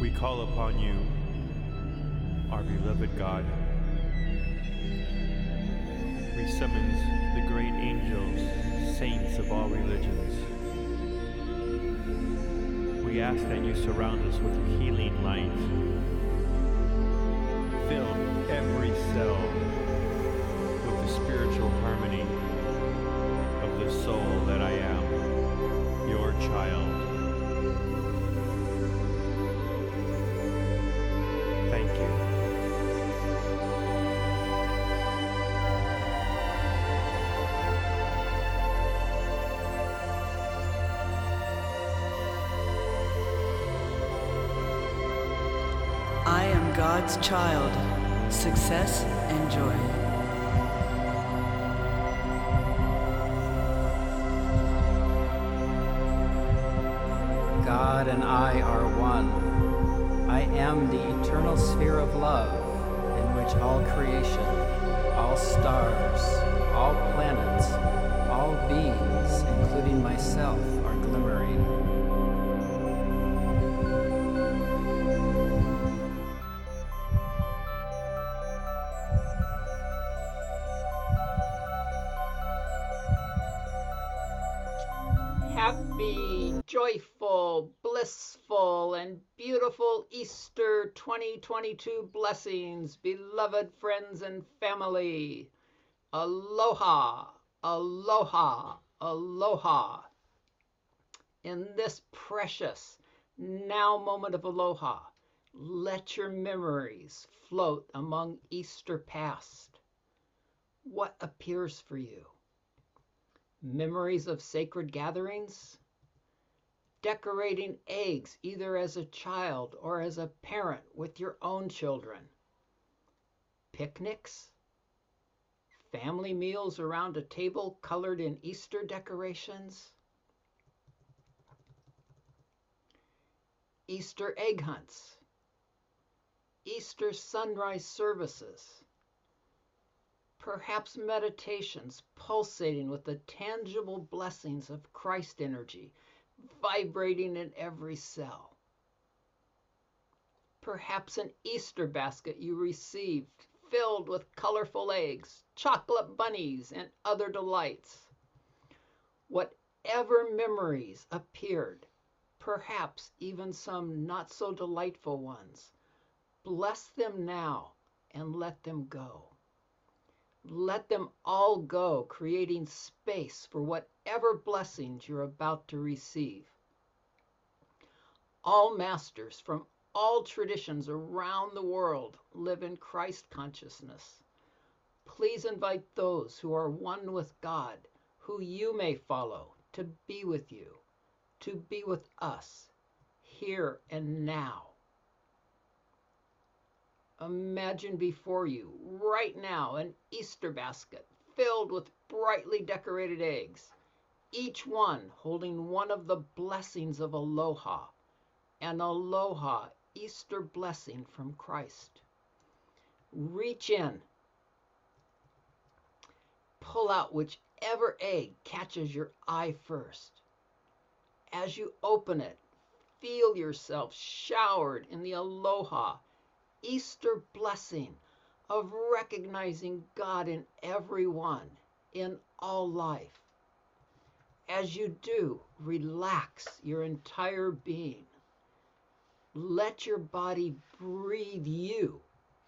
We call upon you, our beloved God. We summons the great angels, saints of all religions. We ask that you surround us with healing light. Fill every cell with the spiritual harmony of the soul that I am, your child. God's child. Success and joy. God and I are one. I am the eternal sphere of love in which all creation, all stars, all planets, all beings, including myself, 2022 blessings, beloved friends and family. Aloha, aloha, aloha. In this precious now moment of aloha, let your memories float among Easter past. What appears for you? memories of sacred gatherings, decorating eggs either as a child or as a parent with your own children, picnics, family meals around a table colored in Easter decorations, Easter egg hunts, Easter sunrise services. Perhaps meditations pulsating with the tangible blessings of Christ energy vibrating in every cell. Perhaps an Easter basket you received filled with colorful eggs, chocolate bunnies, and other delights. Whatever memories appeared, perhaps even some not so delightful ones, bless them now and let them go. Let them all go, creating space for whatever blessings you're about to receive. All masters from all traditions around the world live in Christ consciousness. Please invite those who are one with God, who you may follow, to be with you, to be with us, here and now. Imagine before you, right now, an Easter basket filled with brightly decorated eggs, each one holding one of the blessings of aloha, an aloha Easter blessing from Christ. Reach in, pull out whichever egg catches your eye first. As you open it, feel yourself showered in the aloha Easter blessing of recognizing God in everyone, in all life. As you do, relax your entire being. Let your body breathe you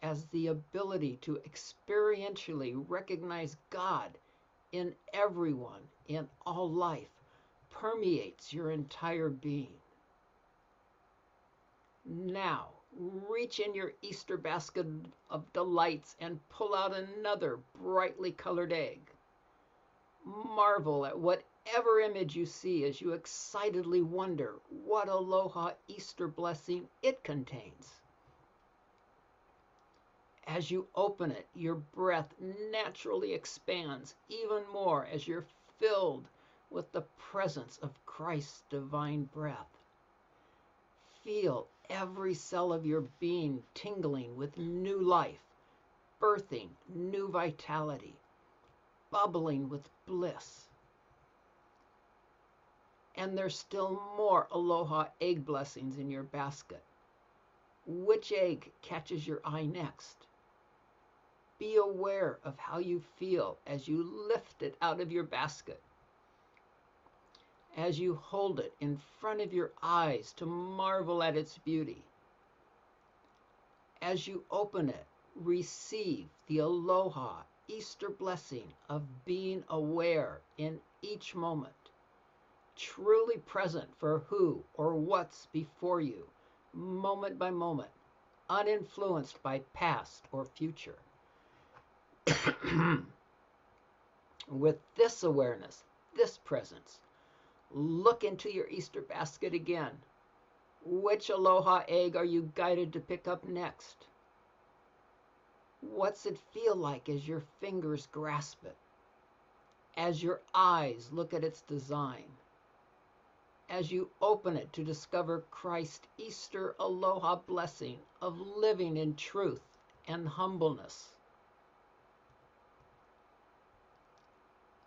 as the ability to experientially recognize God in everyone, in all life, permeates your entire being. Now, reach in your Easter basket of delights and pull out another brightly colored egg. Marvel at whatever image you see as you excitedly wonder what aloha Easter blessing it contains. As you open it, your breath naturally expands even more as you're filled with the presence of Christ's divine breath. Feel every cell of your being tingling with new life, birthing new vitality, bubbling with bliss. And there's still more aloha egg blessings in your basket. which egg catches your eye next. Be aware of how you feel as you lift it out of your basket. As you hold it in front of your eyes to marvel at its beauty. As you open it, receive the aloha Easter blessing of being aware in each moment, truly present for who or what's before you, moment by moment, uninfluenced by past or future. With this awareness, this presence, look into your Easter basket again. Which aloha egg are you guided to pick up next? What's it feel like as your fingers grasp it? As your eyes look at its design? As you open it to discover Christ's Easter aloha blessing of living in truth and humbleness?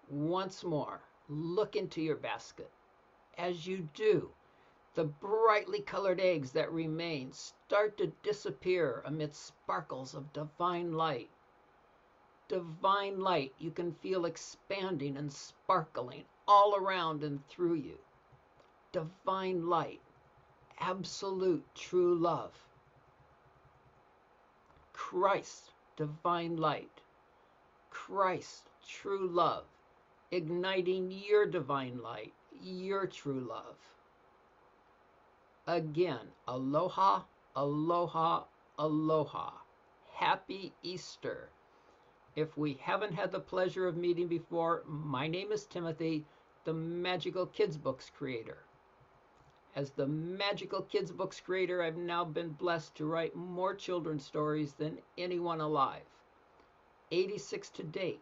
Once more, look into your basket. As you do, the brightly colored eggs that remain start to disappear amid sparkles of divine light. Divine light you can feel expanding and sparkling all around and through you. Divine light, absolute true love. Christ, divine light. Christ, true love, igniting your divine light, your true love. Again, aloha, aloha, aloha. Happy Easter. If we haven't had the pleasure of meeting before, my name is Timothy, the Magical Kids Books creator. As the Magical Kids Books creator, I've now been blessed to write more children's stories than anyone alive. 86 to date,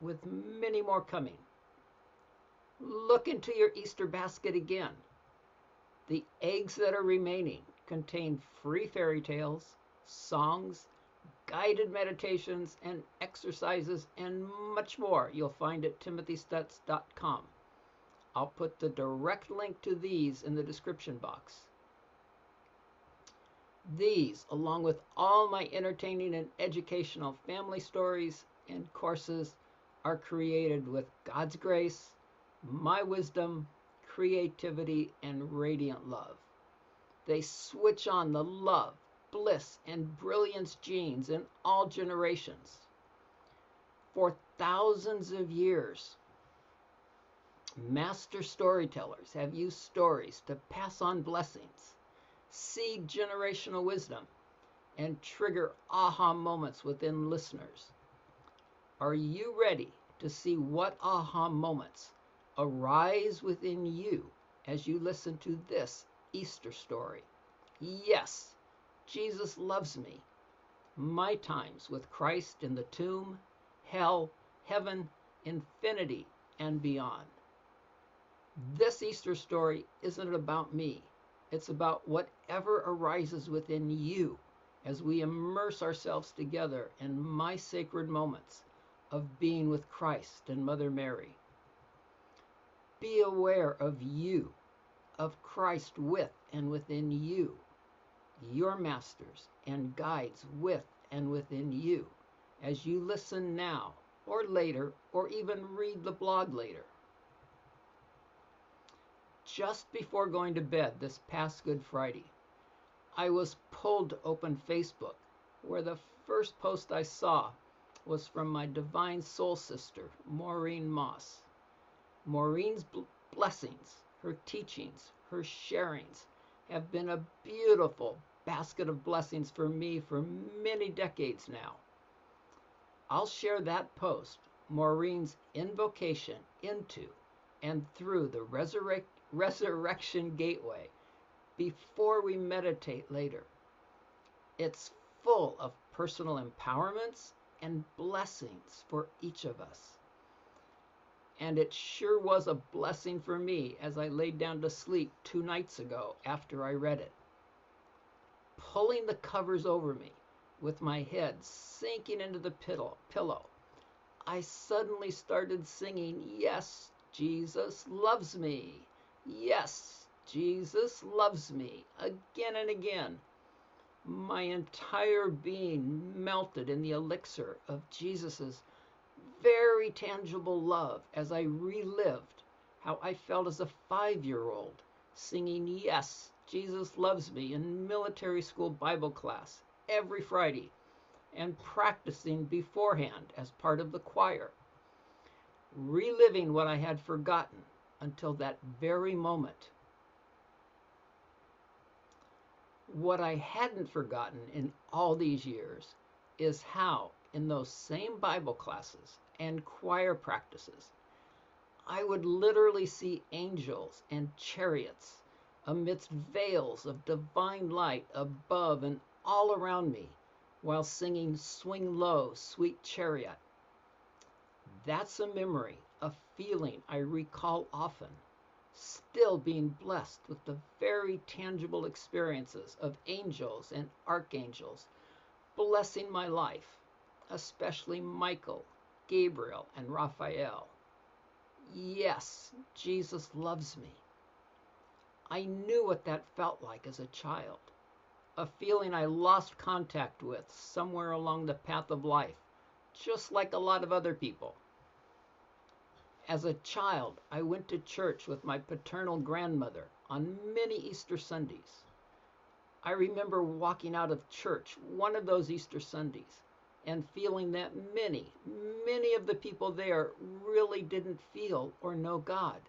with many more coming. Look into your Easter basket again. The eggs that are remaining contain free fairy tales, songs, guided meditations, and exercises, and much more you'll find at timothystuts.com. I'll put the direct link to these in the description box. These, along with all my entertaining and educational family stories and courses, are created with God's grace, my wisdom, creativity, and radiant love. They switch on the love, bliss, and brilliance genes in all generations. For thousands of years, master storytellers have used stories to pass on blessings, seed generational wisdom, and trigger aha moments within listeners. Are you ready to see what aha moments arise within you as you listen to this Easter story. Yes, Jesus loves me. My times with Christ in the tomb, hell, heaven, infinity, and beyond. This Easter story isn't about me. It's about whatever arises within you as we immerse ourselves together in my sacred moments of being with Christ and Mother Mary. Be aware of you, of Christ with and within you, your masters and guides with and within you, as you listen now or later or even read the blog later. Just before going to bed this past Good Friday, I was pulled to open Facebook, where the first post I saw was from my divine soul sister, Maureen Moss. Maureen's blessings, her teachings, her sharings have been a beautiful basket of blessings for me for many decades now. I'll share that post, Maureen's invocation into and through the resurrect, resurrection gateway, before we meditate later. It's full of personal empowerments and blessings for each of us and it sure was a blessing for me as I laid down to sleep two nights ago after I read it. Pulling the covers over me, with my head sinking into the pillow, I suddenly started singing, Yes, Jesus loves me. Yes, Jesus loves me, again and again, My entire being melted in the elixir of Jesus' very tangible love as I relived how I felt as a five year old singing Yes, Jesus Loves Me in military school Bible class every Friday and practicing beforehand as part of the choir, reliving what I had forgotten until that very moment. What I hadn't forgotten in all these years is how, in those same Bible classes and choir practices, I would literally see angels and chariots amidst veils of divine light above and all around me while singing Swing Low, Sweet Chariot. That's a memory, a feeling I recall often, still being blessed with the very tangible experiences of angels and archangels blessing my life, especially Michael, Gabriel, and Raphael. Yes, Jesus loves me. I knew what that felt like as a child. A feeling I lost contact with somewhere along the path of life, just like a lot of other people. As a child, I went to church with my paternal grandmother on many Easter Sundays. I remember walking out of church one of those Easter Sundays and feeling that many, many of the people there really didn't feel or know God.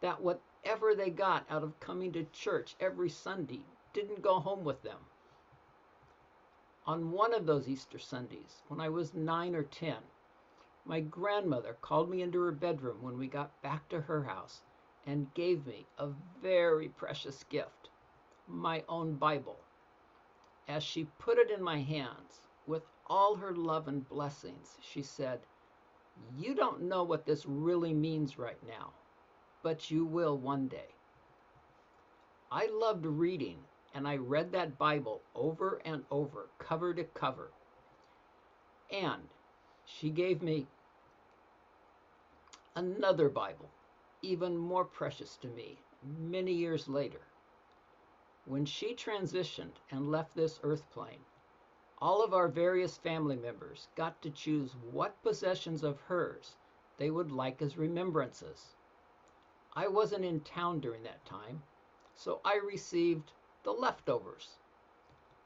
That whatever they got out of coming to church every Sunday didn't go home with them. On one of those Easter Sundays, when I was nine or ten, my grandmother called me into her bedroom when we got back to her house and gave me a very precious gift my own Bible. As she put it in my hands, with all her love and blessings, she said, You don't know what this really means right now but you will one day. I loved reading, and I read that Bible over and over, cover to cover. And she gave me another Bible, even more precious to me, many years later. When she transitioned and left this earth plane, all of our various family members got to choose what possessions of hers they would like as remembrances. I wasn't in town during that time, so I received the leftovers.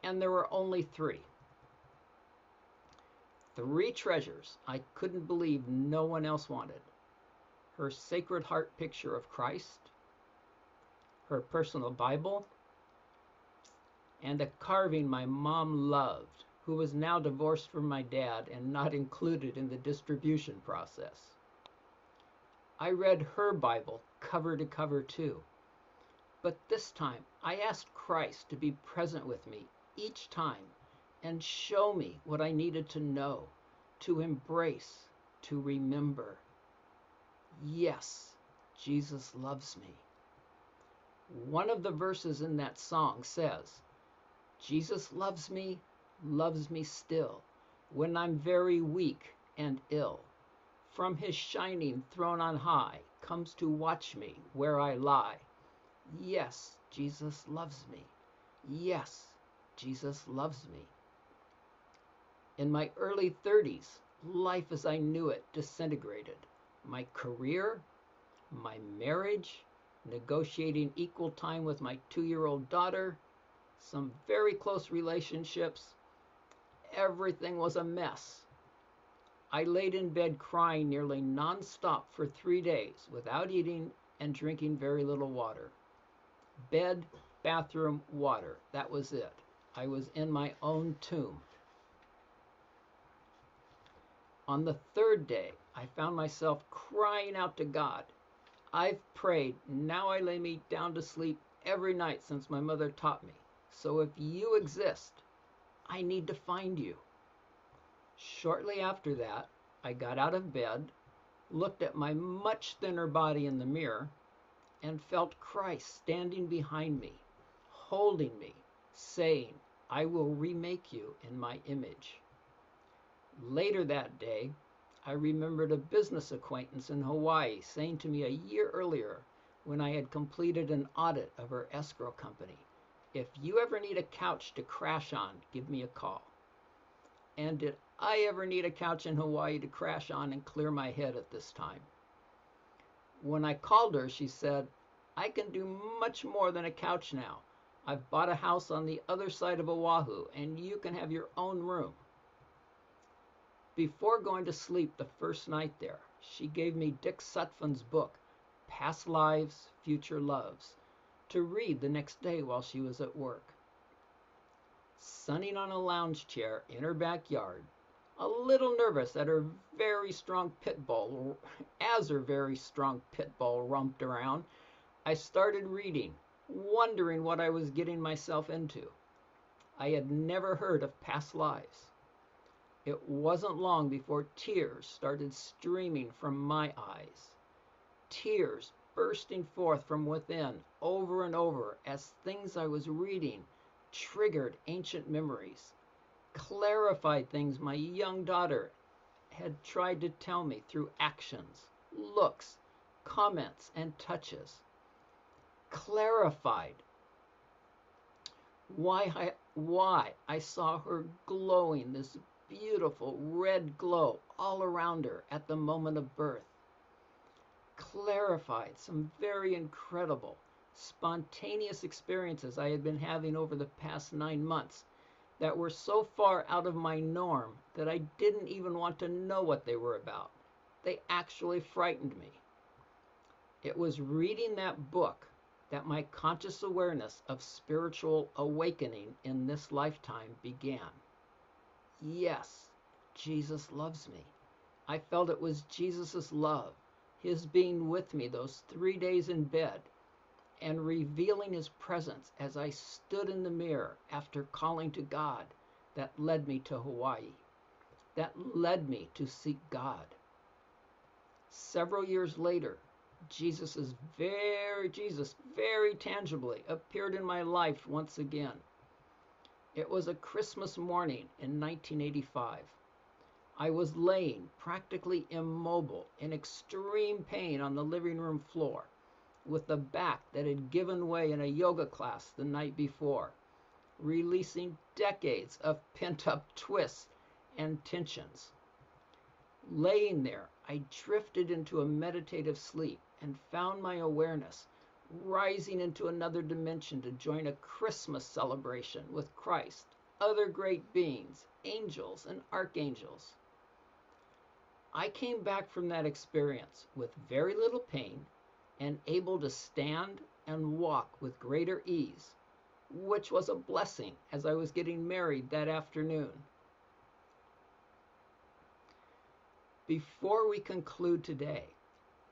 And there were only three. Three treasures I couldn't believe no one else wanted her Sacred Heart picture of Christ, her personal Bible, and a carving my mom loved, who was now divorced from my dad and not included in the distribution process. I read her Bible cover to cover too. But this time, I asked Christ to be present with me each time and show me what I needed to know, to embrace, to remember. Yes, Jesus loves me. One of the verses in that song says, Jesus loves me, loves me still, when I'm very weak and ill. From his shining throne on high comes to watch me where I lie. Yes, Jesus loves me. Yes, Jesus loves me. In my early 30s, life as I knew it disintegrated. My career, my marriage, negotiating equal time with my two year old daughter, some very close relationships. Everything was a mess. I laid in bed crying nearly nonstop for three days without eating and drinking very little water. Bed, bathroom, water. That was it. I was in my own tomb. On the third day, I found myself crying out to God. I've prayed, now I lay me down to sleep every night since my mother taught me. So if you exist, I need to find you. Shortly after that, I got out of bed, looked at my much thinner body in the mirror, and felt Christ standing behind me, holding me, saying, I will remake you in my image. Later that day, I remembered a business acquaintance in Hawaii saying to me a year earlier, when I had completed an audit of her escrow company, If you ever need a couch to crash on, give me a call. And did I ever need a couch in Hawaii to crash on and clear my head at this time? When I called her, she said, I can do much more than a couch now. I've bought a house on the other side of Oahu, and you can have your own room. Before going to sleep the first night there, she gave me Dick Sutphen's book, Past Lives, Future Loves, to read the next day while she was at work. Sunning on a lounge chair in her backyard, a little nervous that her very strong pit bull, as her very strong pit bull romped around, I started reading, wondering what I was getting myself into. I had never heard of past lives. It wasn't long before tears started streaming from my eyes. Tears bursting forth from within over and over as things I was reading triggered ancient memories, clarified things my young daughter had tried to tell me through actions, looks, comments, and touches. Clarified why I, why I saw her glowing this beautiful red glow all around her at the moment of birth. Clarified some very incredible, spontaneous experiences I had been having over the past nine months that were so far out of my norm that I didn't even want to know what they were about. They actually frightened me. It was reading that book that my conscious awareness of spiritual awakening in this lifetime began. Yes, Jesus loves me. I felt it was Jesus' love, His being with me those three days in bed, and revealing His presence as I stood in the mirror after calling to God that led me to Hawaii, that led me to seek God. Several years later, Jesus is very Jesus very tangibly appeared in my life once again. It was a Christmas morning in 1985. I was laying practically immobile in extreme pain on the living room floor with a back that had given way in a yoga class the night before, releasing decades of pent up twists and tensions. Laying there, I drifted into a meditative sleep and found my awareness rising into another dimension to join a Christmas celebration with Christ, other great beings, angels, and archangels. I came back from that experience with very little pain and able to stand and walk with greater ease, which was a blessing as I was getting married that afternoon. Before we conclude today,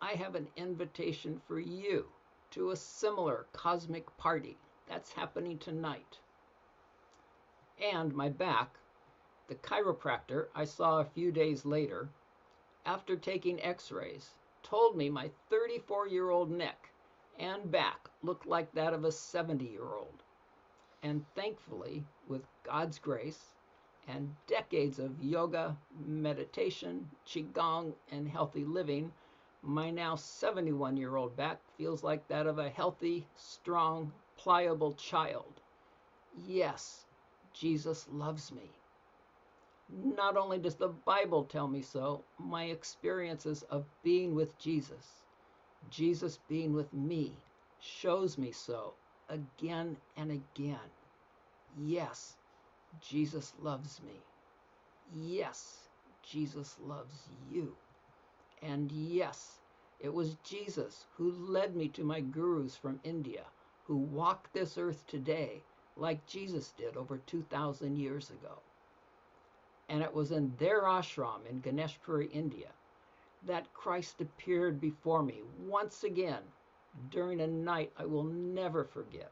I have an invitation for you to a similar cosmic party that's happening tonight. And my back, the chiropractor I saw a few days later, after taking x rays, told me my 34 year old neck and back looked like that of a 70 year old. And thankfully, with God's grace and decades of yoga, meditation, qigong, and healthy living, my now 71 year old back feels like that of a healthy, strong, pliable child. Yes, Jesus loves me. Not only does the Bible tell me so, my experiences of being with Jesus, Jesus being with me, shows me so again and again. Yes, Jesus loves me. Yes, Jesus loves you. And yes, it was Jesus who led me to my gurus from India, who walk this earth today like Jesus did over 2,000 years ago. And it was in their ashram in Ganeshpuri, India, that Christ appeared before me once again during a night I will never forget.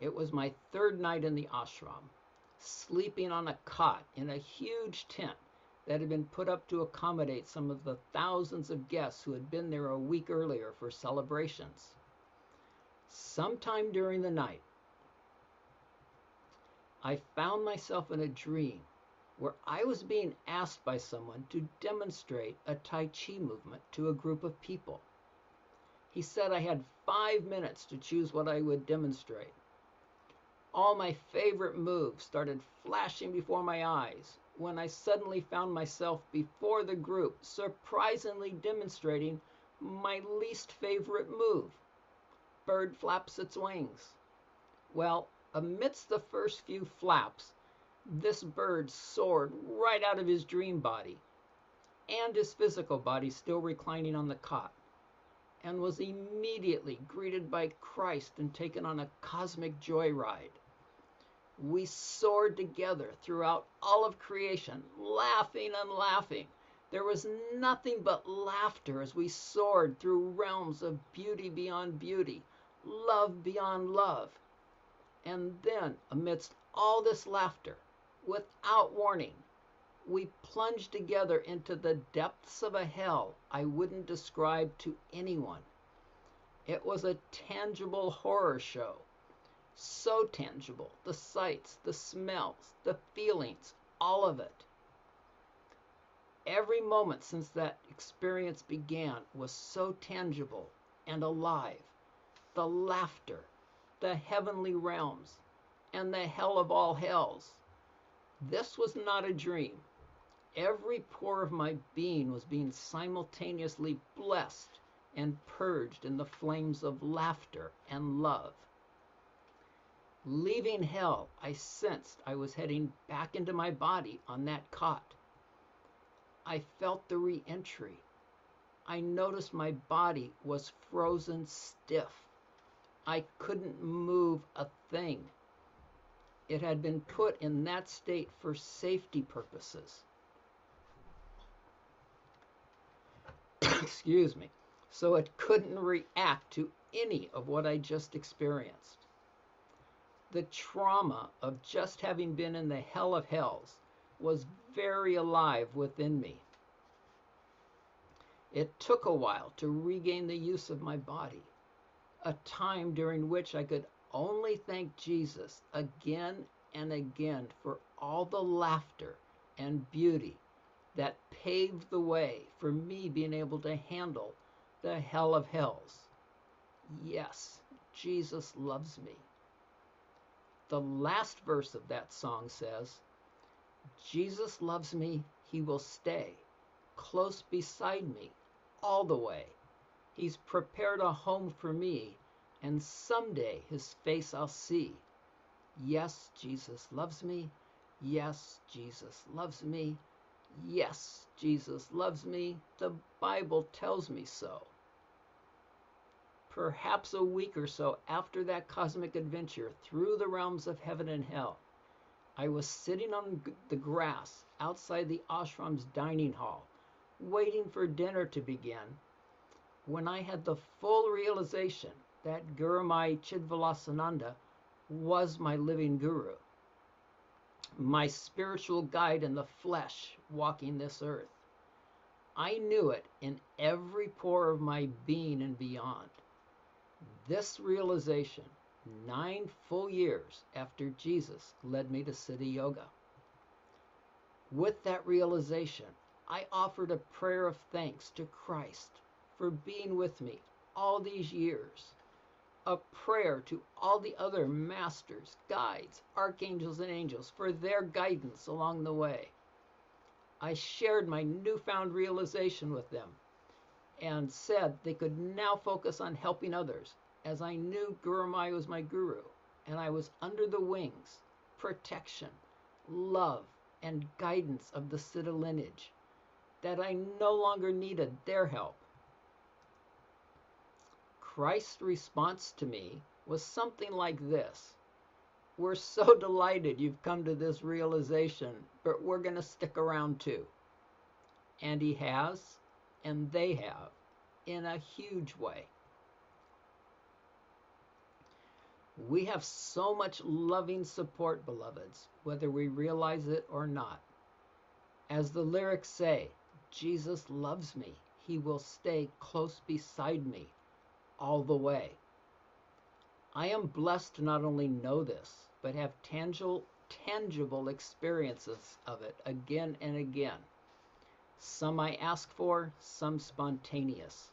It was my third night in the ashram, sleeping on a cot in a huge tent that had been put up to accommodate some of the thousands of guests who had been there a week earlier for celebrations. Sometime during the night, I found myself in a dream where I was being asked by someone to demonstrate a Tai Chi movement to a group of people. He said I had five minutes to choose what I would demonstrate. All my favorite moves started flashing before my eyes when I suddenly found myself before the group, surprisingly demonstrating my least favorite move bird flaps its wings. Well, amidst the first few flaps, this bird soared right out of his dream body and his physical body still reclining on the cot and was immediately greeted by Christ and taken on a cosmic joyride. We soared together throughout all of creation, laughing and laughing. There was nothing but laughter as we soared through realms of beauty beyond beauty, love beyond love. And then, amidst all this laughter, without warning, we plunged together into the depths of a hell I wouldn't describe to anyone. It was a tangible horror show. So tangible. The sights, the smells, the feelings, all of it. Every moment since that experience began was so tangible and alive. The laughter, the heavenly realms, and the hell of all hells. This was not a dream. Every pore of my being was being simultaneously blessed and purged in the flames of laughter and love. Leaving hell, I sensed I was heading back into my body on that cot. I felt the re entry. I noticed my body was frozen stiff. I couldn't move a thing. It had been put in that state for safety purposes. excuse me, so it couldn't react to any of what I just experienced. The trauma of just having been in the hell of hells was very alive within me. It took a while to regain the use of my body, a time during which I could only thank Jesus again and again for all the laughter and beauty that paved the way for me being able to handle the hell of hells. Yes, Jesus loves me. The last verse of that song says, Jesus loves me, he will stay close beside me all the way. He's prepared a home for me, and someday his face I'll see. Yes, Jesus loves me. Yes, Jesus loves me. Yes, Jesus loves me. The Bible tells me so. Perhaps a week or so after that cosmic adventure through the realms of heaven and hell, I was sitting on the grass outside the ashram's dining hall, waiting for dinner to begin, when I had the full realization that Gurumayi Chidvilasananda was my living guru my spiritual guide in the flesh walking this earth. I knew it in every pore of my being and beyond. This realization, nine full years after Jesus led me to Siddha Yoga. With that realization, I offered a prayer of thanks to Christ for being with me all these years a prayer to all the other masters, guides, archangels, and angels for their guidance along the way. I shared my newfound realization with them and said they could now focus on helping others as I knew Gurumayi was my guru and I was under the wings, protection, love, and guidance of the Siddha lineage, that I no longer needed their help Christ's response to me was something like this We're so delighted you've come to this realization, but we're going to stick around too. And he has, and they have, in a huge way. We have so much loving support, beloveds, whether we realize it or not. As the lyrics say, Jesus loves me. He will stay close beside me all the way. I am blessed to not only know this, but have tangible, tangible experiences of it again and again. Some I ask for, some spontaneous.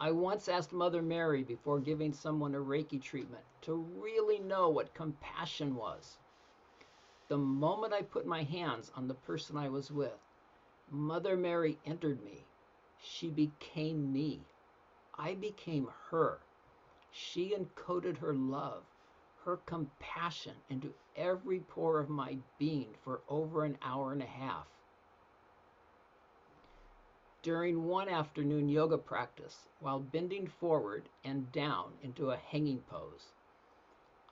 I once asked Mother Mary before giving someone a Reiki treatment to really know what compassion was. The moment I put my hands on the person I was with, Mother Mary entered me. She became me. I became her. She encoded her love, her compassion into every pore of my being for over an hour and a half. During one afternoon yoga practice, while bending forward and down into a hanging pose,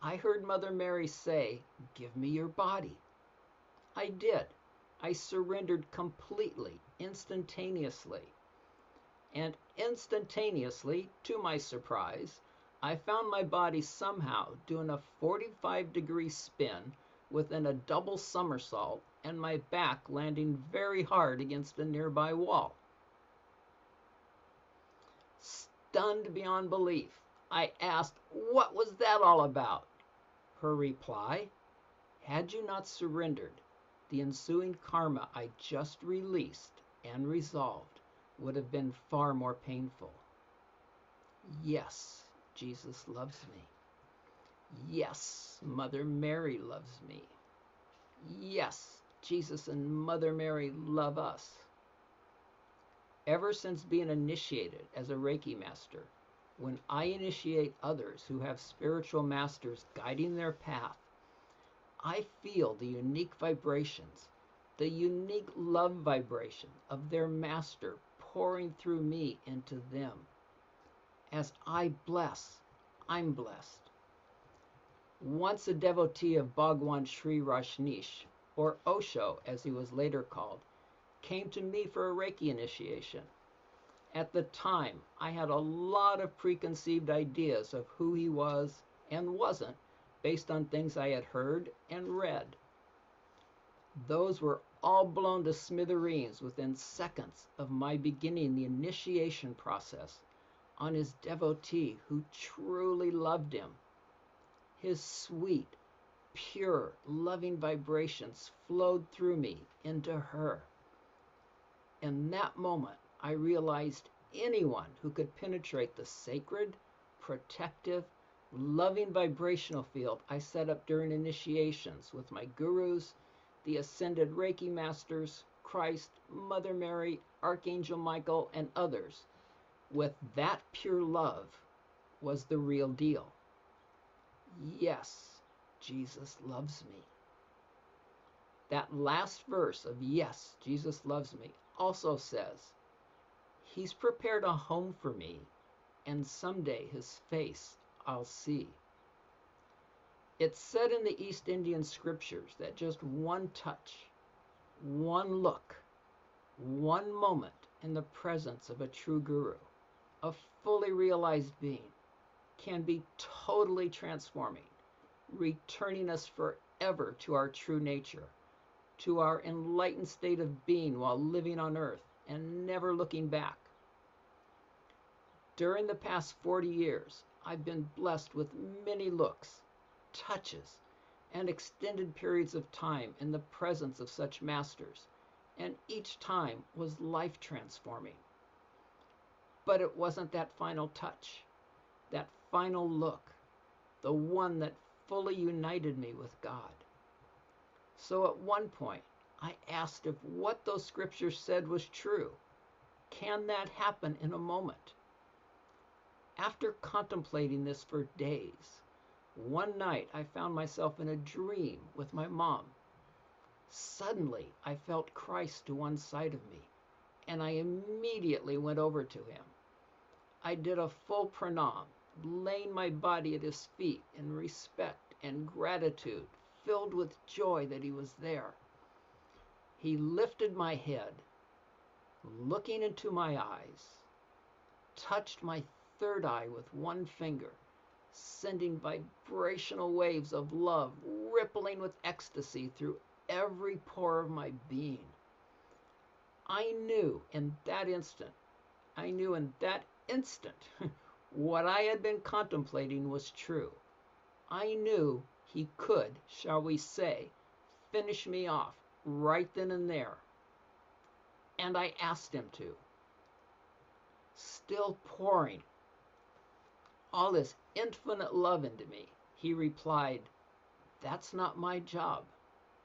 I heard Mother Mary say, Give me your body. I did. I surrendered completely, instantaneously. And instantaneously, to my surprise, I found my body somehow doing a 45 degree spin within a double somersault and my back landing very hard against a nearby wall. Stunned beyond belief, I asked, What was that all about? Her reply, Had you not surrendered, the ensuing karma I just released and resolved would have been far more painful. Yes, Jesus loves me. Yes, Mother Mary loves me. Yes, Jesus and Mother Mary love us. Ever since being initiated as a Reiki master, when I initiate others who have spiritual masters guiding their path, I feel the unique vibrations, the unique love vibration of their master pouring through me into them. As I bless, I'm blessed. Once a devotee of Bhagwan Shree Rajneesh, or Osho as he was later called, came to me for a Reiki initiation. At the time, I had a lot of preconceived ideas of who he was and wasn't based on things I had heard and read. Those were all blown to smithereens within seconds of my beginning the initiation process on his devotee who truly loved him. His sweet, pure, loving vibrations flowed through me into her. In that moment, I realized anyone who could penetrate the sacred, protective, loving vibrational field I set up during initiations with my gurus, the ascended Reiki masters, Christ, Mother Mary, Archangel Michael, and others, with that pure love was the real deal. Yes, Jesus loves me. That last verse of Yes, Jesus loves me also says, He's prepared a home for me, and someday his face I'll see. It's said in the East Indian scriptures that just one touch, one look, one moment in the presence of a true guru, a fully realized being, can be totally transforming, returning us forever to our true nature, to our enlightened state of being while living on earth and never looking back. During the past 40 years, I've been blessed with many looks, touches, and extended periods of time in the presence of such masters, and each time was life transforming. But it wasn't that final touch, that final look, the one that fully united me with God. So at one point, I asked if what those scriptures said was true. Can that happen in a moment? After contemplating this for days, one night I found myself in a dream with my mom. Suddenly, I felt Christ to one side of me, and I immediately went over to him. I did a full pranam, laying my body at his feet in respect and gratitude, filled with joy that he was there. He lifted my head, looking into my eyes, touched my third eye with one finger, sending vibrational waves of love rippling with ecstasy through every pore of my being. I knew in that instant, I knew in that instant, what I had been contemplating was true. I knew he could, shall we say, finish me off right then and there. And I asked him to. still pouring all this infinite love into me, he replied, That's not my job.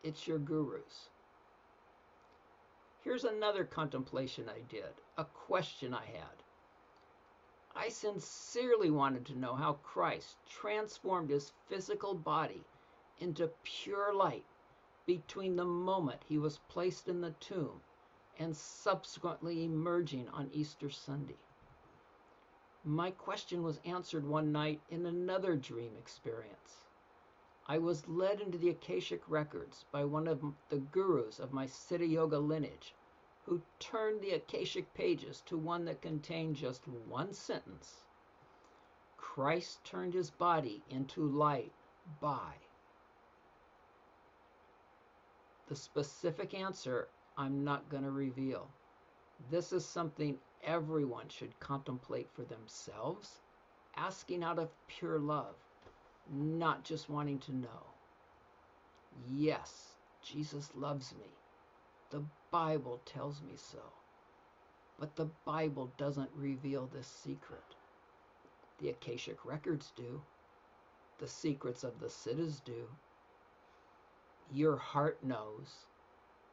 It's your guru's. Here's another contemplation I did, a question I had. I sincerely wanted to know how Christ transformed his physical body into pure light between the moment he was placed in the tomb and subsequently emerging on Easter Sunday. My question was answered one night in another dream experience. I was led into the Akashic records by one of the gurus of my Siddha Yoga lineage, who turned the Akashic pages to one that contained just one sentence Christ turned his body into light by. The specific answer I'm not going to reveal. This is something everyone should contemplate for themselves, asking out of pure love, not just wanting to know. Yes, Jesus loves me. The Bible tells me so. But the Bible doesn't reveal this secret. The Akashic records do. The secrets of the Siddhas do. Your heart knows.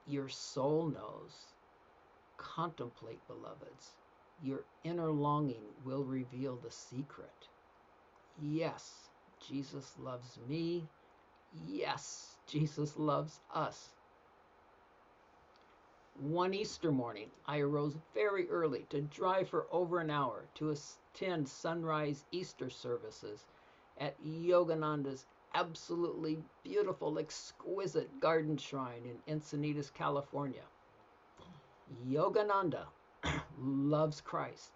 Your soul knows. Contemplate, beloveds. Your inner longing will reveal the secret. Yes, Jesus loves me. Yes, Jesus loves us. One Easter morning, I arose very early to drive for over an hour to attend sunrise Easter services at Yogananda's absolutely beautiful, exquisite garden shrine in Encinitas, California. Yogananda loves Christ.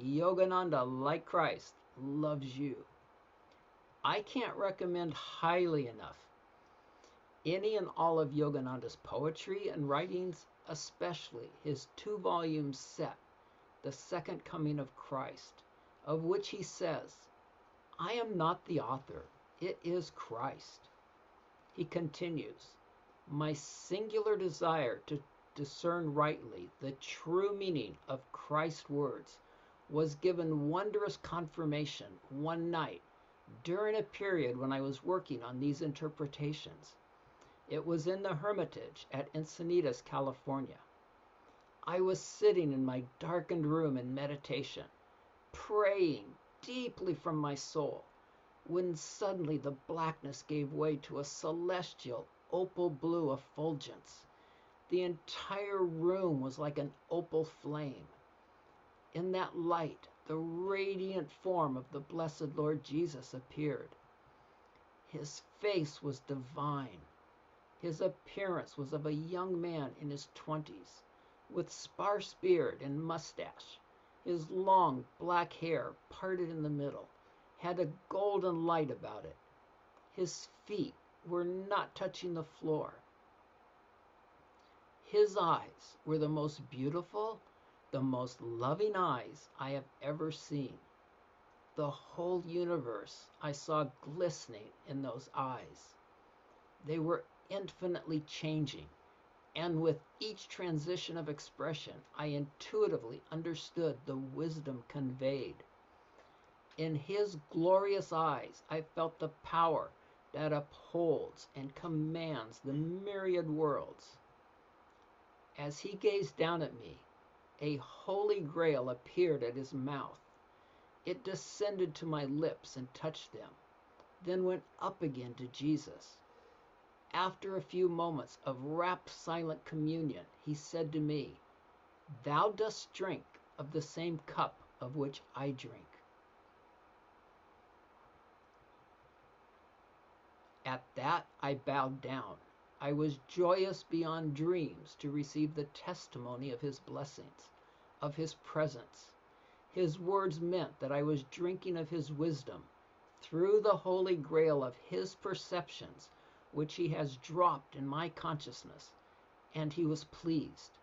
Yogananda, like Christ, loves you. I can't recommend highly enough any and all of Yogananda's poetry and writings, especially his two volume set, The Second Coming of Christ, of which he says, I am not the author, it is Christ. He continues, My singular desire to discern rightly the true meaning of Christ's words was given wondrous confirmation one night during a period when I was working on these interpretations. It was in the Hermitage at Encinitas, California. I was sitting in my darkened room in meditation, praying deeply from my soul, when suddenly the blackness gave way to a celestial opal blue effulgence. The entire room was like an opal flame. In that light, the radiant form of the blessed Lord Jesus appeared. His face was divine. His appearance was of a young man in his twenties, with sparse beard and mustache. His long black hair, parted in the middle, had a golden light about it. His feet were not touching the floor. His eyes were the most beautiful, the most loving eyes I have ever seen. The whole universe I saw glistening in those eyes. They were infinitely changing, and with each transition of expression, I intuitively understood the wisdom conveyed. In his glorious eyes, I felt the power that upholds and commands the myriad worlds. As he gazed down at me, a holy grail appeared at his mouth. It descended to my lips and touched them, then went up again to Jesus. After a few moments of rapt silent communion, he said to me, Thou dost drink of the same cup of which I drink. At that I bowed down. I was joyous beyond dreams to receive the testimony of his blessings, of his presence. His words meant that I was drinking of his wisdom through the holy grail of his perceptions, which he has dropped in my consciousness, and he was pleased.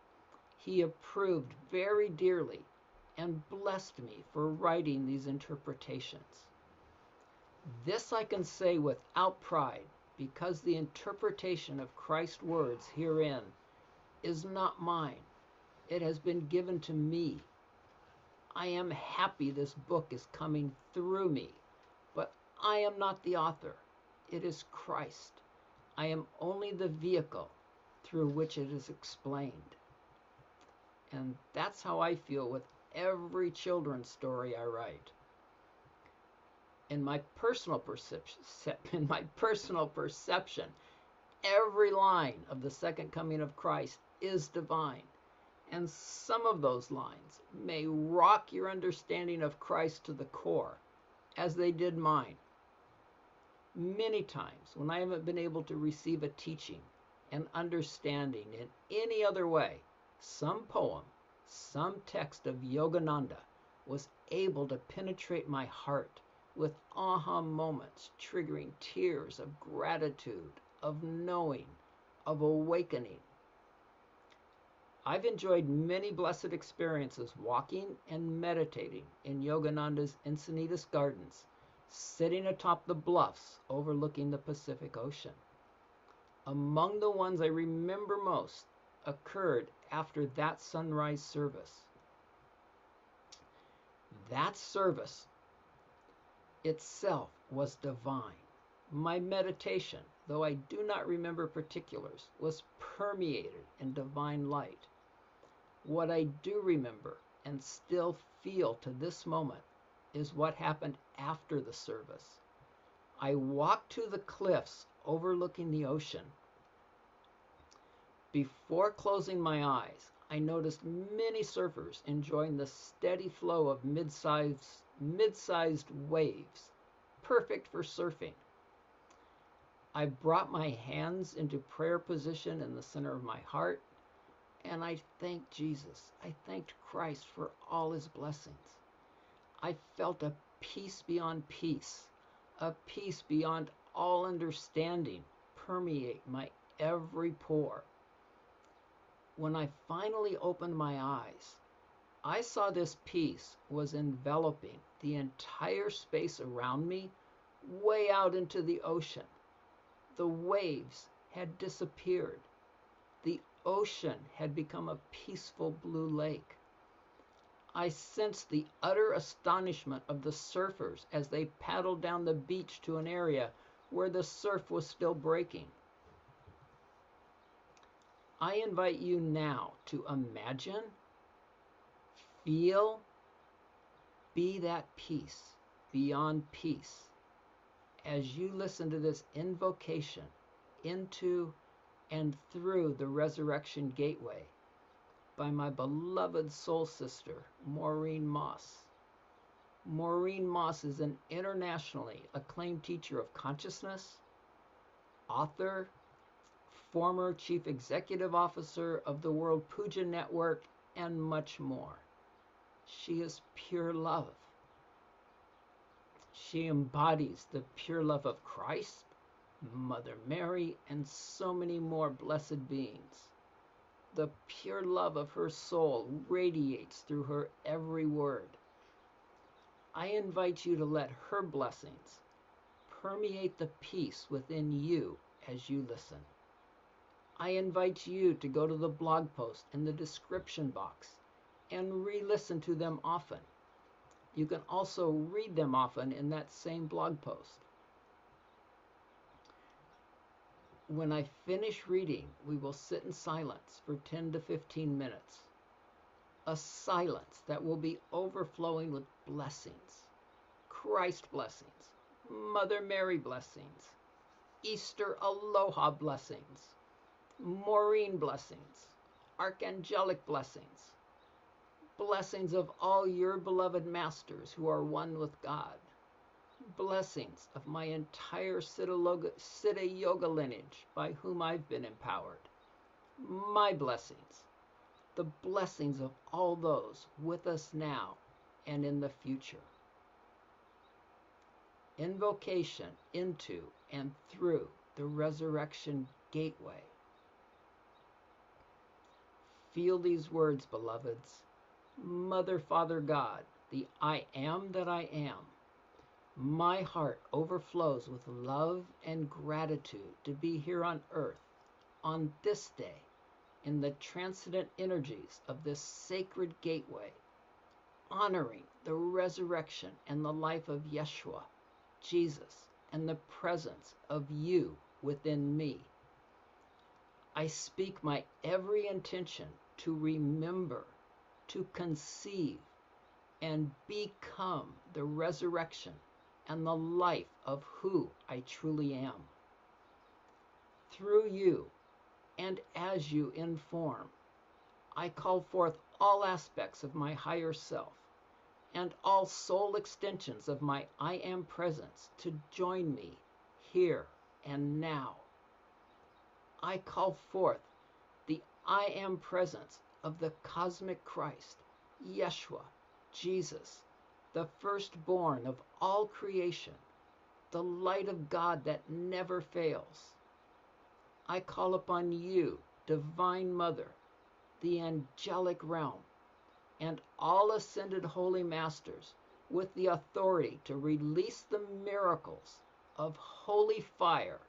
He approved very dearly and blessed me for writing these interpretations. This I can say without pride because the interpretation of Christ's words herein is not mine. It has been given to me. I am happy this book is coming through me, but I am not the author. It is Christ. I am only the vehicle through which it is explained. And that's how I feel with every children's story I write. In my personal perception, in my personal perception, every line of the second coming of Christ is divine. And some of those lines may rock your understanding of Christ to the core, as they did mine. Many times, when I haven't been able to receive a teaching and understanding in any other way, some poem, some text of Yogananda was able to penetrate my heart with aha moments, triggering tears of gratitude, of knowing, of awakening. I've enjoyed many blessed experiences walking and meditating in Yogananda's Encinitas Gardens, sitting atop the bluffs overlooking the Pacific Ocean. Among the ones I remember most occurred after that sunrise service. That service itself was divine. My meditation, though I do not remember particulars, was permeated in divine light. What I do remember and still feel to this moment is what happened after the service. I walked to the cliffs overlooking the ocean. Before closing my eyes, I noticed many surfers enjoying the steady flow of mid-sized mid-sized waves, perfect for surfing. I brought my hands into prayer position in the center of my heart, and I thanked Jesus. I thanked Christ for all his blessings. I felt a peace beyond peace, a peace beyond all understanding permeate my every pore. When I finally opened my eyes, I saw this peace was enveloping the entire space around me way out into the ocean. The waves had disappeared. The ocean had become a peaceful blue lake. I sensed the utter astonishment of the surfers as they paddled down the beach to an area where the surf was still breaking. I invite you now to imagine, feel, be that peace beyond peace as you listen to this invocation into and through the resurrection gateway by my beloved soul sister, Maureen Moss. Maureen Moss is an internationally acclaimed teacher of consciousness, author, former chief executive officer of the World Puja Network, and much more. She is pure love. She embodies the pure love of Christ, Mother Mary, and so many more blessed beings. The pure love of her soul radiates through her every word. I invite you to let her blessings permeate the peace within you as you listen. I invite you to go to the blog post in the description box and re listen to them often. You can also read them often in that same blog post. When I finish reading, we will sit in silence for 10 to 15 minutes. A silence that will be overflowing with blessings Christ blessings, Mother Mary blessings, Easter Aloha blessings, Maureen blessings, Archangelic blessings, blessings of all your beloved masters who are one with God blessings of my entire Siddha Yoga lineage by whom I've been empowered. My blessings, the blessings of all those with us now and in the future. Invocation into and through the resurrection gateway. Feel these words, beloveds. Mother, Father, God, the I am that I am my heart overflows with love and gratitude to be here on earth on this day in the transcendent energies of this sacred gateway. honoring the resurrection and the life of Yeshua, Jesus, and the presence of you within me. I speak my every intention to remember, to conceive, and become the resurrection and the life of who I truly am. Through you and as you inform, I call forth all aspects of my higher self and all soul extensions of my I am presence to join me here and now. I call forth the I am presence of the cosmic Christ, Yeshua, Jesus, the firstborn of all creation, the light of God that never fails. I call upon you, Divine Mother, the angelic realm, and all ascended holy masters with the authority to release the miracles of holy fire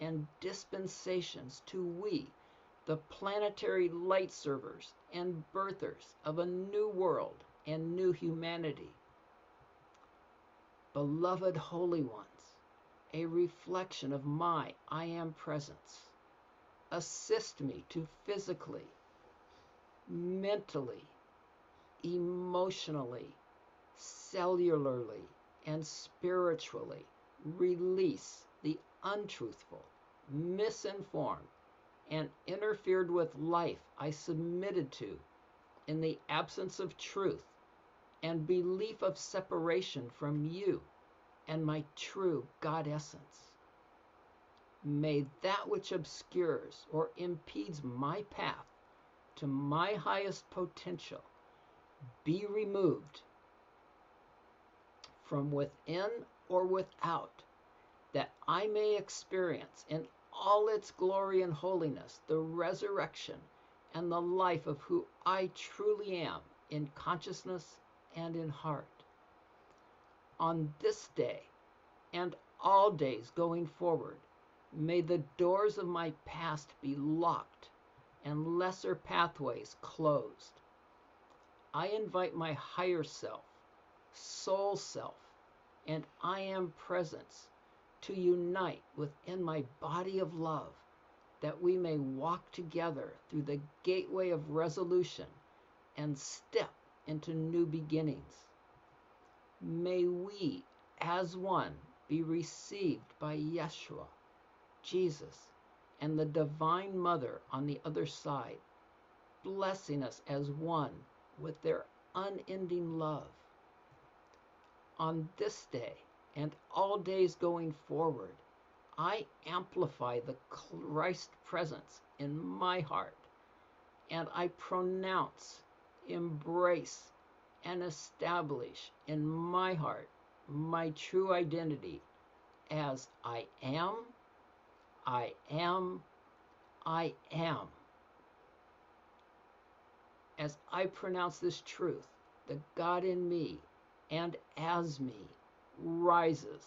and dispensations to we, the planetary light servers and birthers of a new world and new humanity. Beloved holy ones, a reflection of my I am presence, assist me to physically, mentally, emotionally, cellularly, and spiritually release the untruthful, misinformed, and interfered with life I submitted to in the absence of truth and belief of separation from you and my true God essence. May that which obscures or impedes my path to my highest potential be removed from within or without, that I may experience in all its glory and holiness the resurrection and the life of who I truly am in consciousness and in heart. On this day and all days going forward, may the doors of my past be locked and lesser pathways closed. I invite my higher self, soul self, and I am presence to unite within my body of love that we may walk together through the gateway of resolution and step into new beginnings. May we, as one, be received by Yeshua, Jesus, and the Divine Mother on the other side, blessing us as one with their unending love. On this day and all days going forward, I amplify the Christ presence in my heart and I pronounce, embrace, and establish in my heart my true identity as I am, I am, I am. As I pronounce this truth, the God in me and as me rises,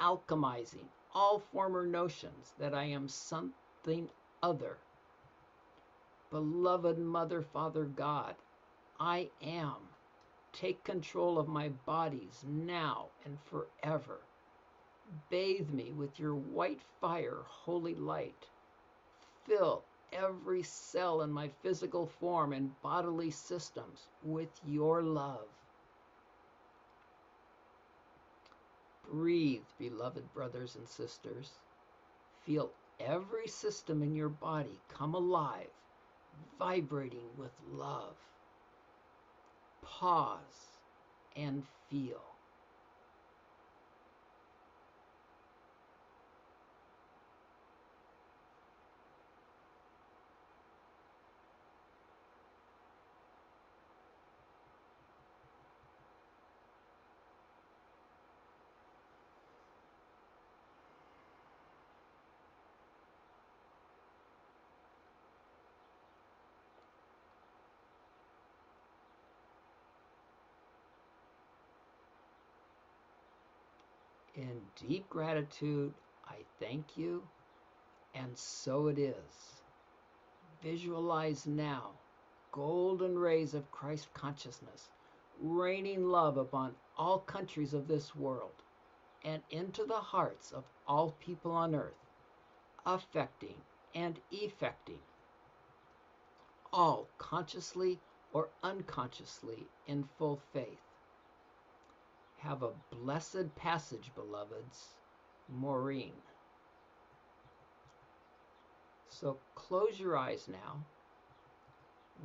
alchemizing all former notions that I am something other. Beloved Mother, Father God, I am. Take control of my bodies now and forever. Bathe me with your white fire, holy light. Fill every cell in my physical form and bodily systems with your love. Breathe, beloved brothers and sisters. Feel every system in your body come alive, vibrating with love. Pause and feel. In deep gratitude, I thank you, and so it is. Visualize now golden rays of Christ consciousness raining love upon all countries of this world and into the hearts of all people on earth, affecting and effecting all consciously or unconsciously in full faith. Have a blessed passage, beloveds. Maureen. So close your eyes now.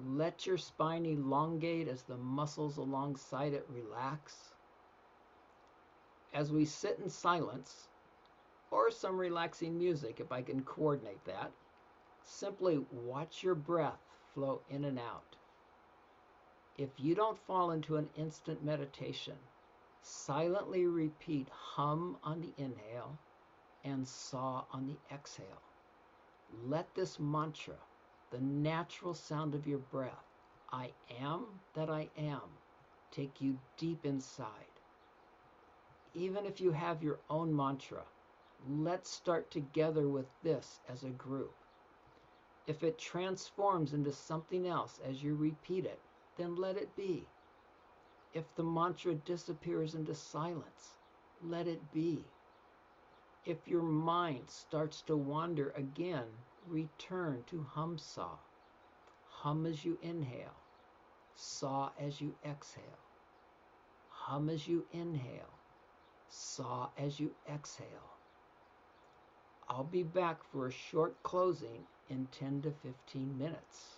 Let your spine elongate as the muscles alongside it relax. As we sit in silence, or some relaxing music if I can coordinate that, simply watch your breath flow in and out. If you don't fall into an instant meditation, silently repeat hum on the inhale and saw on the exhale. Let this mantra, the natural sound of your breath, I am that I am, take you deep inside. Even if you have your own mantra, let's start together with this as a group. If it transforms into something else as you repeat it, then let it be. If the mantra disappears into silence, let it be. If your mind starts to wander again, return to hum saw. Hum as you inhale, saw as you exhale. Hum as you inhale, saw as you exhale. I'll be back for a short closing in 10 to 15 minutes.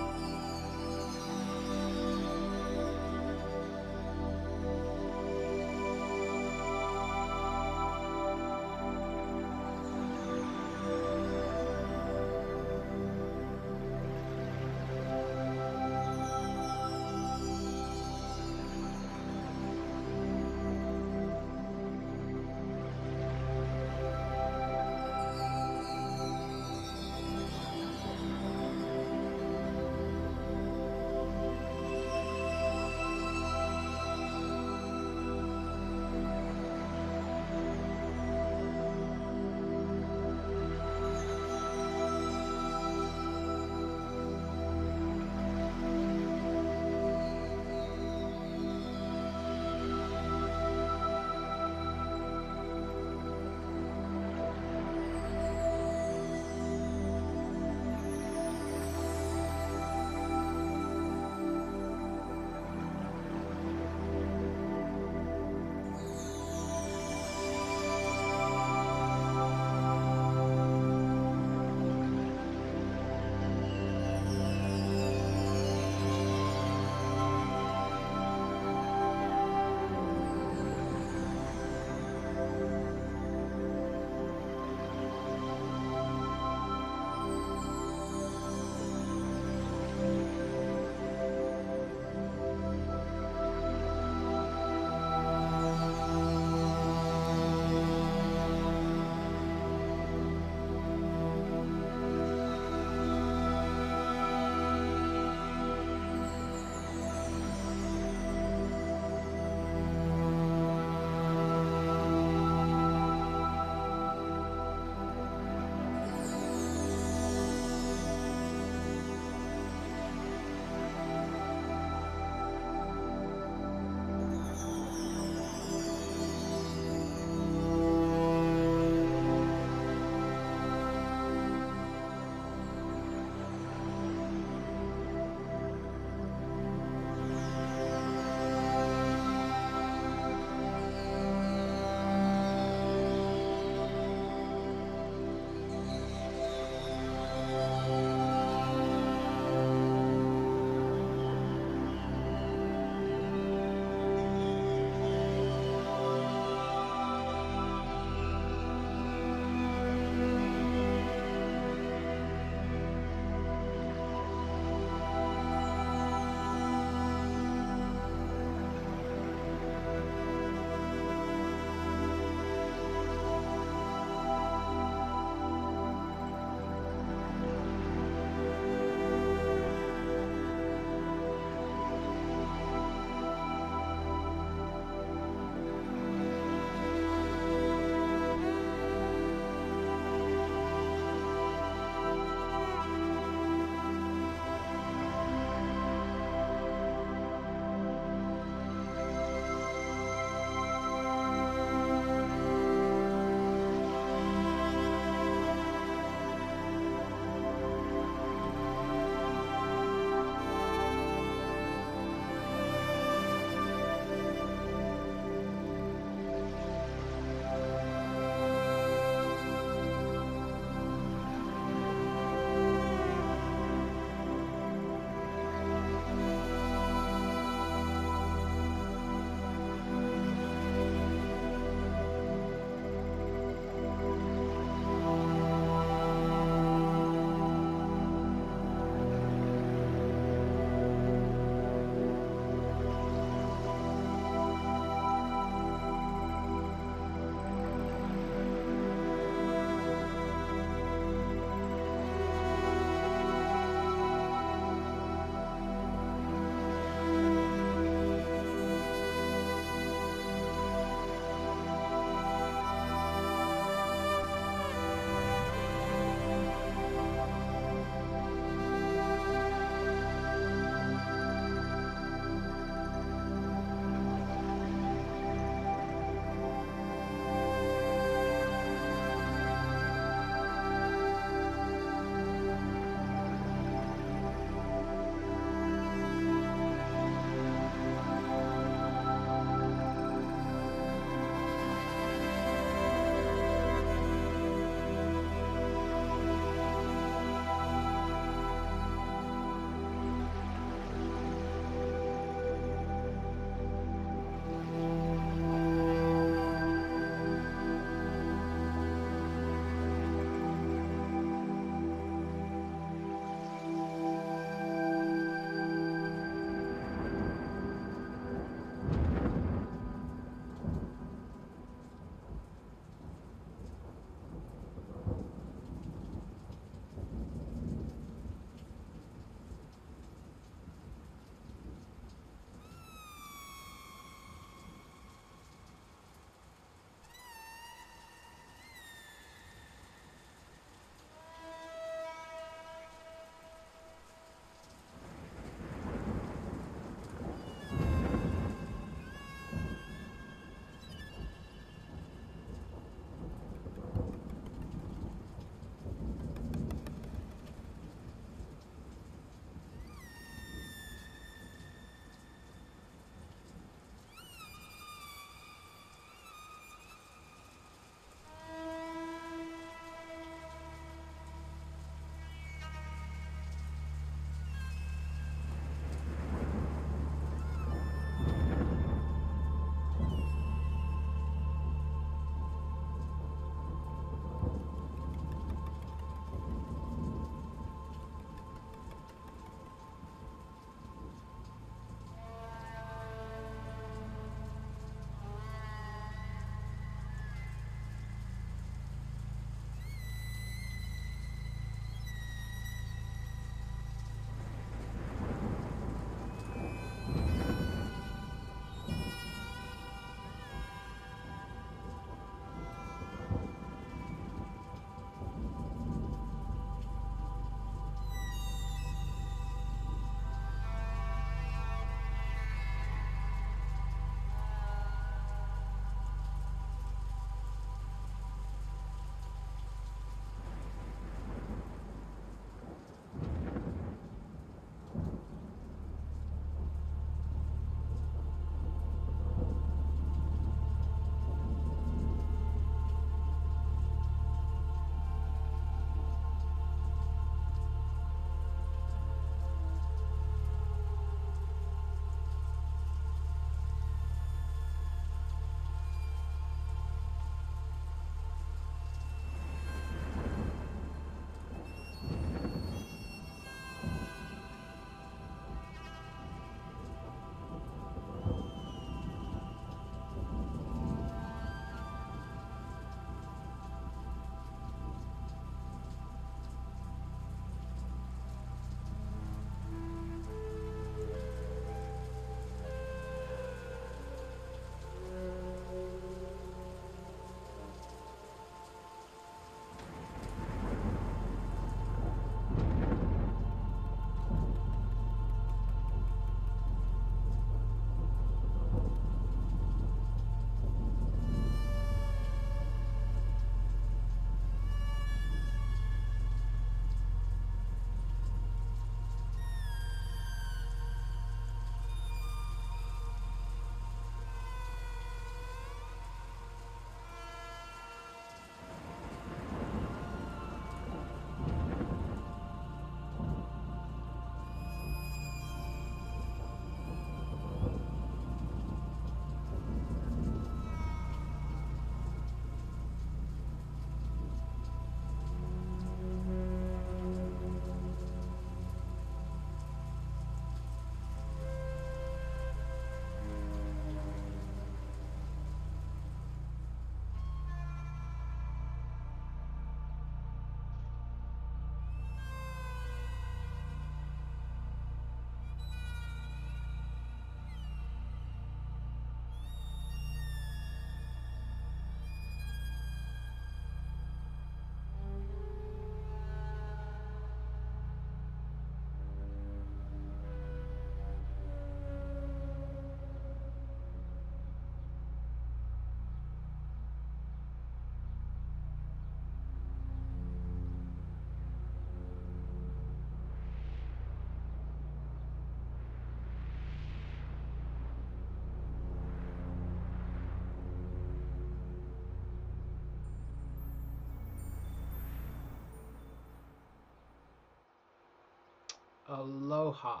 Aloha.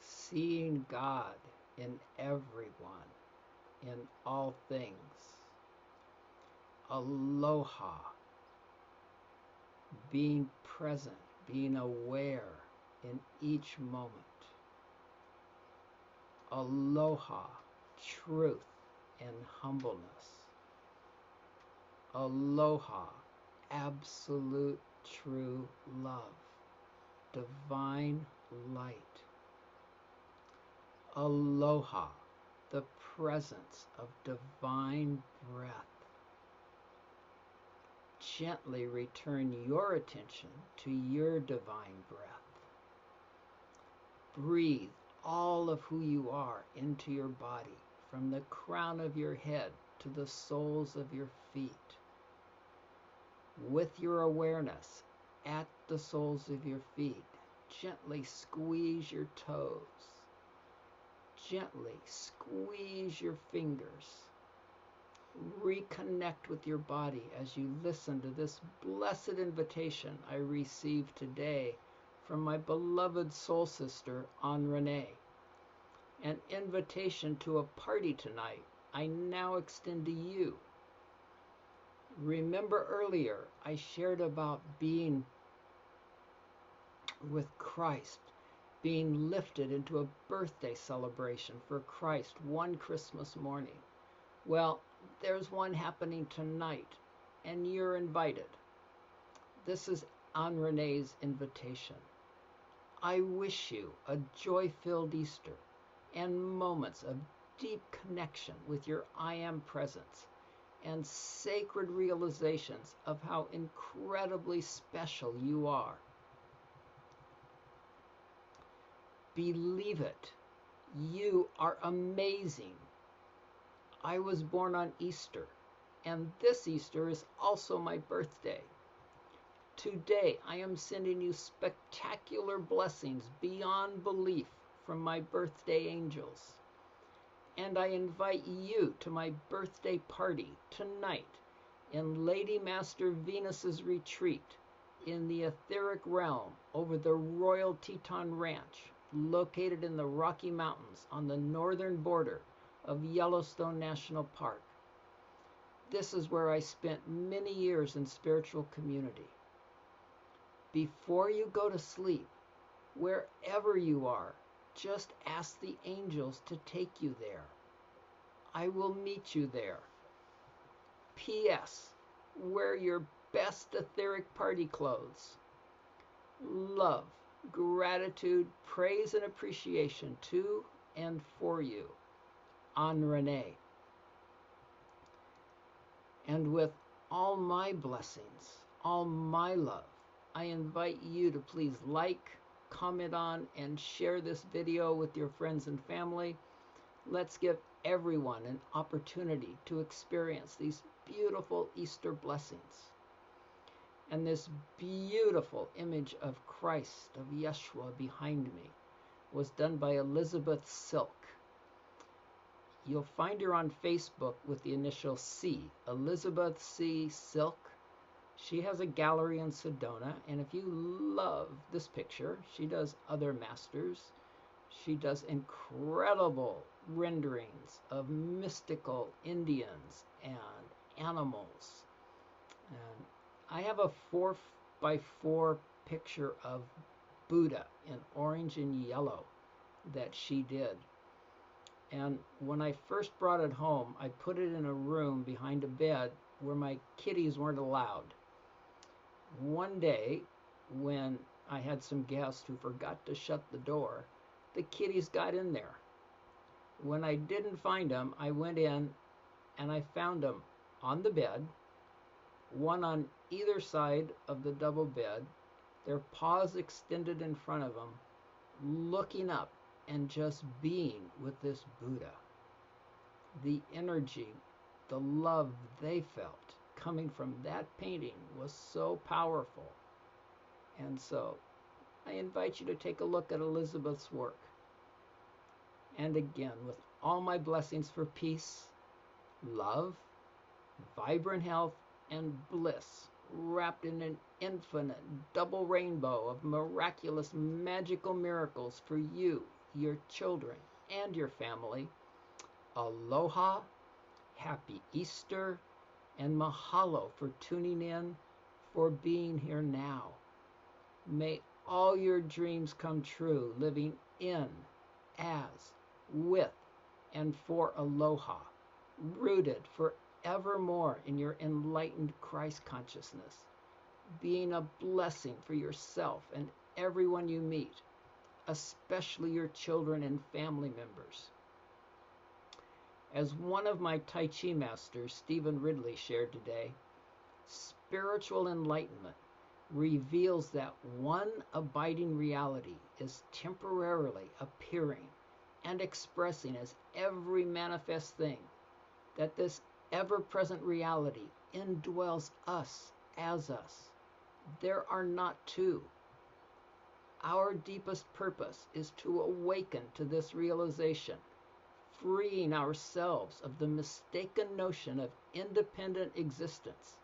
Seeing God in everyone, in all things. Aloha. Being present, being aware in each moment. Aloha. Truth and humbleness. Aloha. Absolute true love. Divine light. Aloha, the presence of divine breath. Gently return your attention to your divine breath. Breathe all of who you are into your body, from the crown of your head to the soles of your feet. With your awareness at the soles of your feet, gently squeeze your toes gently squeeze your fingers. Reconnect with your body as you listen to this blessed invitation I received today from my beloved soul sister, Anne Renee. An invitation to a party tonight I now extend to you. Remember earlier I shared about being with Christ being lifted into a birthday celebration for Christ one Christmas morning. Well, there's one happening tonight, and you're invited. This is Anne Renee's invitation. I wish you a joy filled Easter and moments of deep connection with your I am presence and sacred realizations of how incredibly special you are. Believe it. You are amazing. I was born on Easter, and this Easter is also my birthday. Today, I am sending you spectacular blessings beyond belief from my birthday angels. And I invite you to my birthday party tonight in Lady Master Venus's retreat in the etheric realm over the Royal Teton Ranch located in the Rocky Mountains on the northern border of Yellowstone National Park. This is where I spent many years in spiritual community. Before you go to sleep, wherever you are, just ask the angels to take you there. I will meet you there. P.S. Wear your best etheric party clothes. Love gratitude, praise, and appreciation to and for you, Anne Renee. And with all my blessings, all my love, I invite you to please like, comment on, and share this video with your friends and family. Let's give everyone an opportunity to experience these beautiful Easter blessings. And this beautiful image of Christ, of Yeshua behind me, was done by Elizabeth Silk. You'll find her on Facebook with the initial C, Elizabeth C. Silk. She has a gallery in Sedona, and if you love this picture, she does other masters. She does incredible renderings of mystical Indians and animals. And I have a four by four picture of Buddha in orange and yellow that she did. And when I first brought it home, I put it in a room behind a bed where my kitties weren't allowed. One day, when I had some guests who forgot to shut the door, the kitties got in there. When I didn't find them, I went in and I found them on the bed one on either side of the double bed, their paws extended in front of them, looking up and just being with this Buddha. The energy, the love they felt coming from that painting was so powerful. And so I invite you to take a look at Elizabeth's work. And again, with all my blessings for peace, love, vibrant health, and bliss wrapped in an infinite double rainbow of miraculous magical miracles for you, your children, and your family. Aloha, happy Easter, and mahalo for tuning in, for being here now. May all your dreams come true, living in, as, with, and for aloha, rooted forevermore in your enlightened Christ consciousness, being a blessing for yourself and everyone you meet, especially your children and family members. As one of my Tai Chi masters, Stephen Ridley, shared today, spiritual enlightenment reveals that one abiding reality is temporarily appearing and expressing as every manifest thing, that this ever present reality indwells us as us. There are not two. Our deepest purpose is to awaken to this realization, freeing ourselves of the mistaken notion of independent existence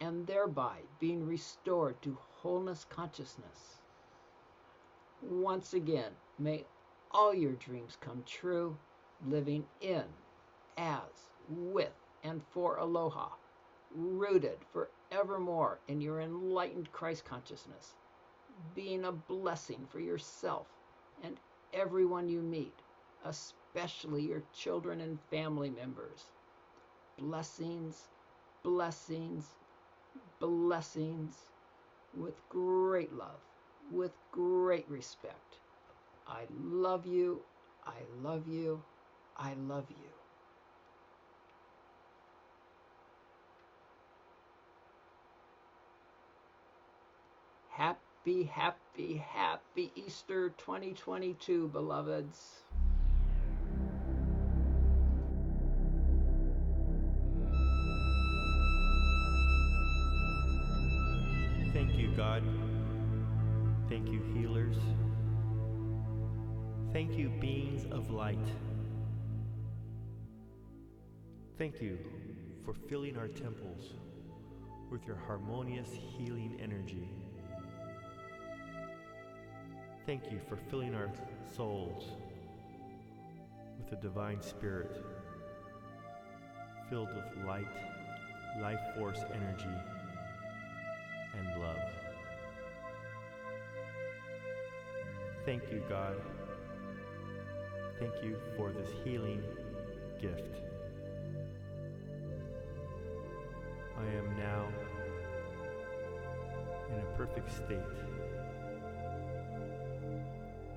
and thereby being restored to wholeness consciousness. Once again, may all your dreams come true, living in, as, with, and for aloha, rooted forevermore in your enlightened Christ consciousness, being a blessing for yourself and everyone you meet, especially your children and family members. Blessings, blessings, blessings with great love, with great respect. I love you, I love you, I love you. Happy, happy, happy Easter 2022, beloveds. God. Thank you, healers. Thank you, beings of light. Thank you for filling our temples with your harmonious healing energy. Thank you for filling our souls with the divine spirit filled with light, life force energy, and love. Thank you, God. Thank you for this healing gift. I am now in a perfect state,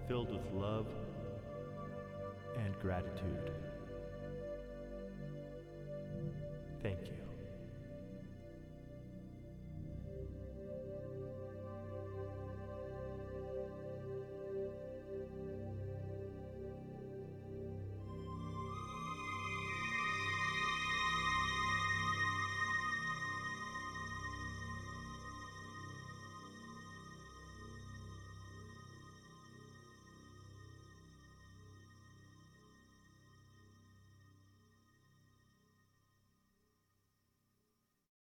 filled with love and gratitude. Thank you.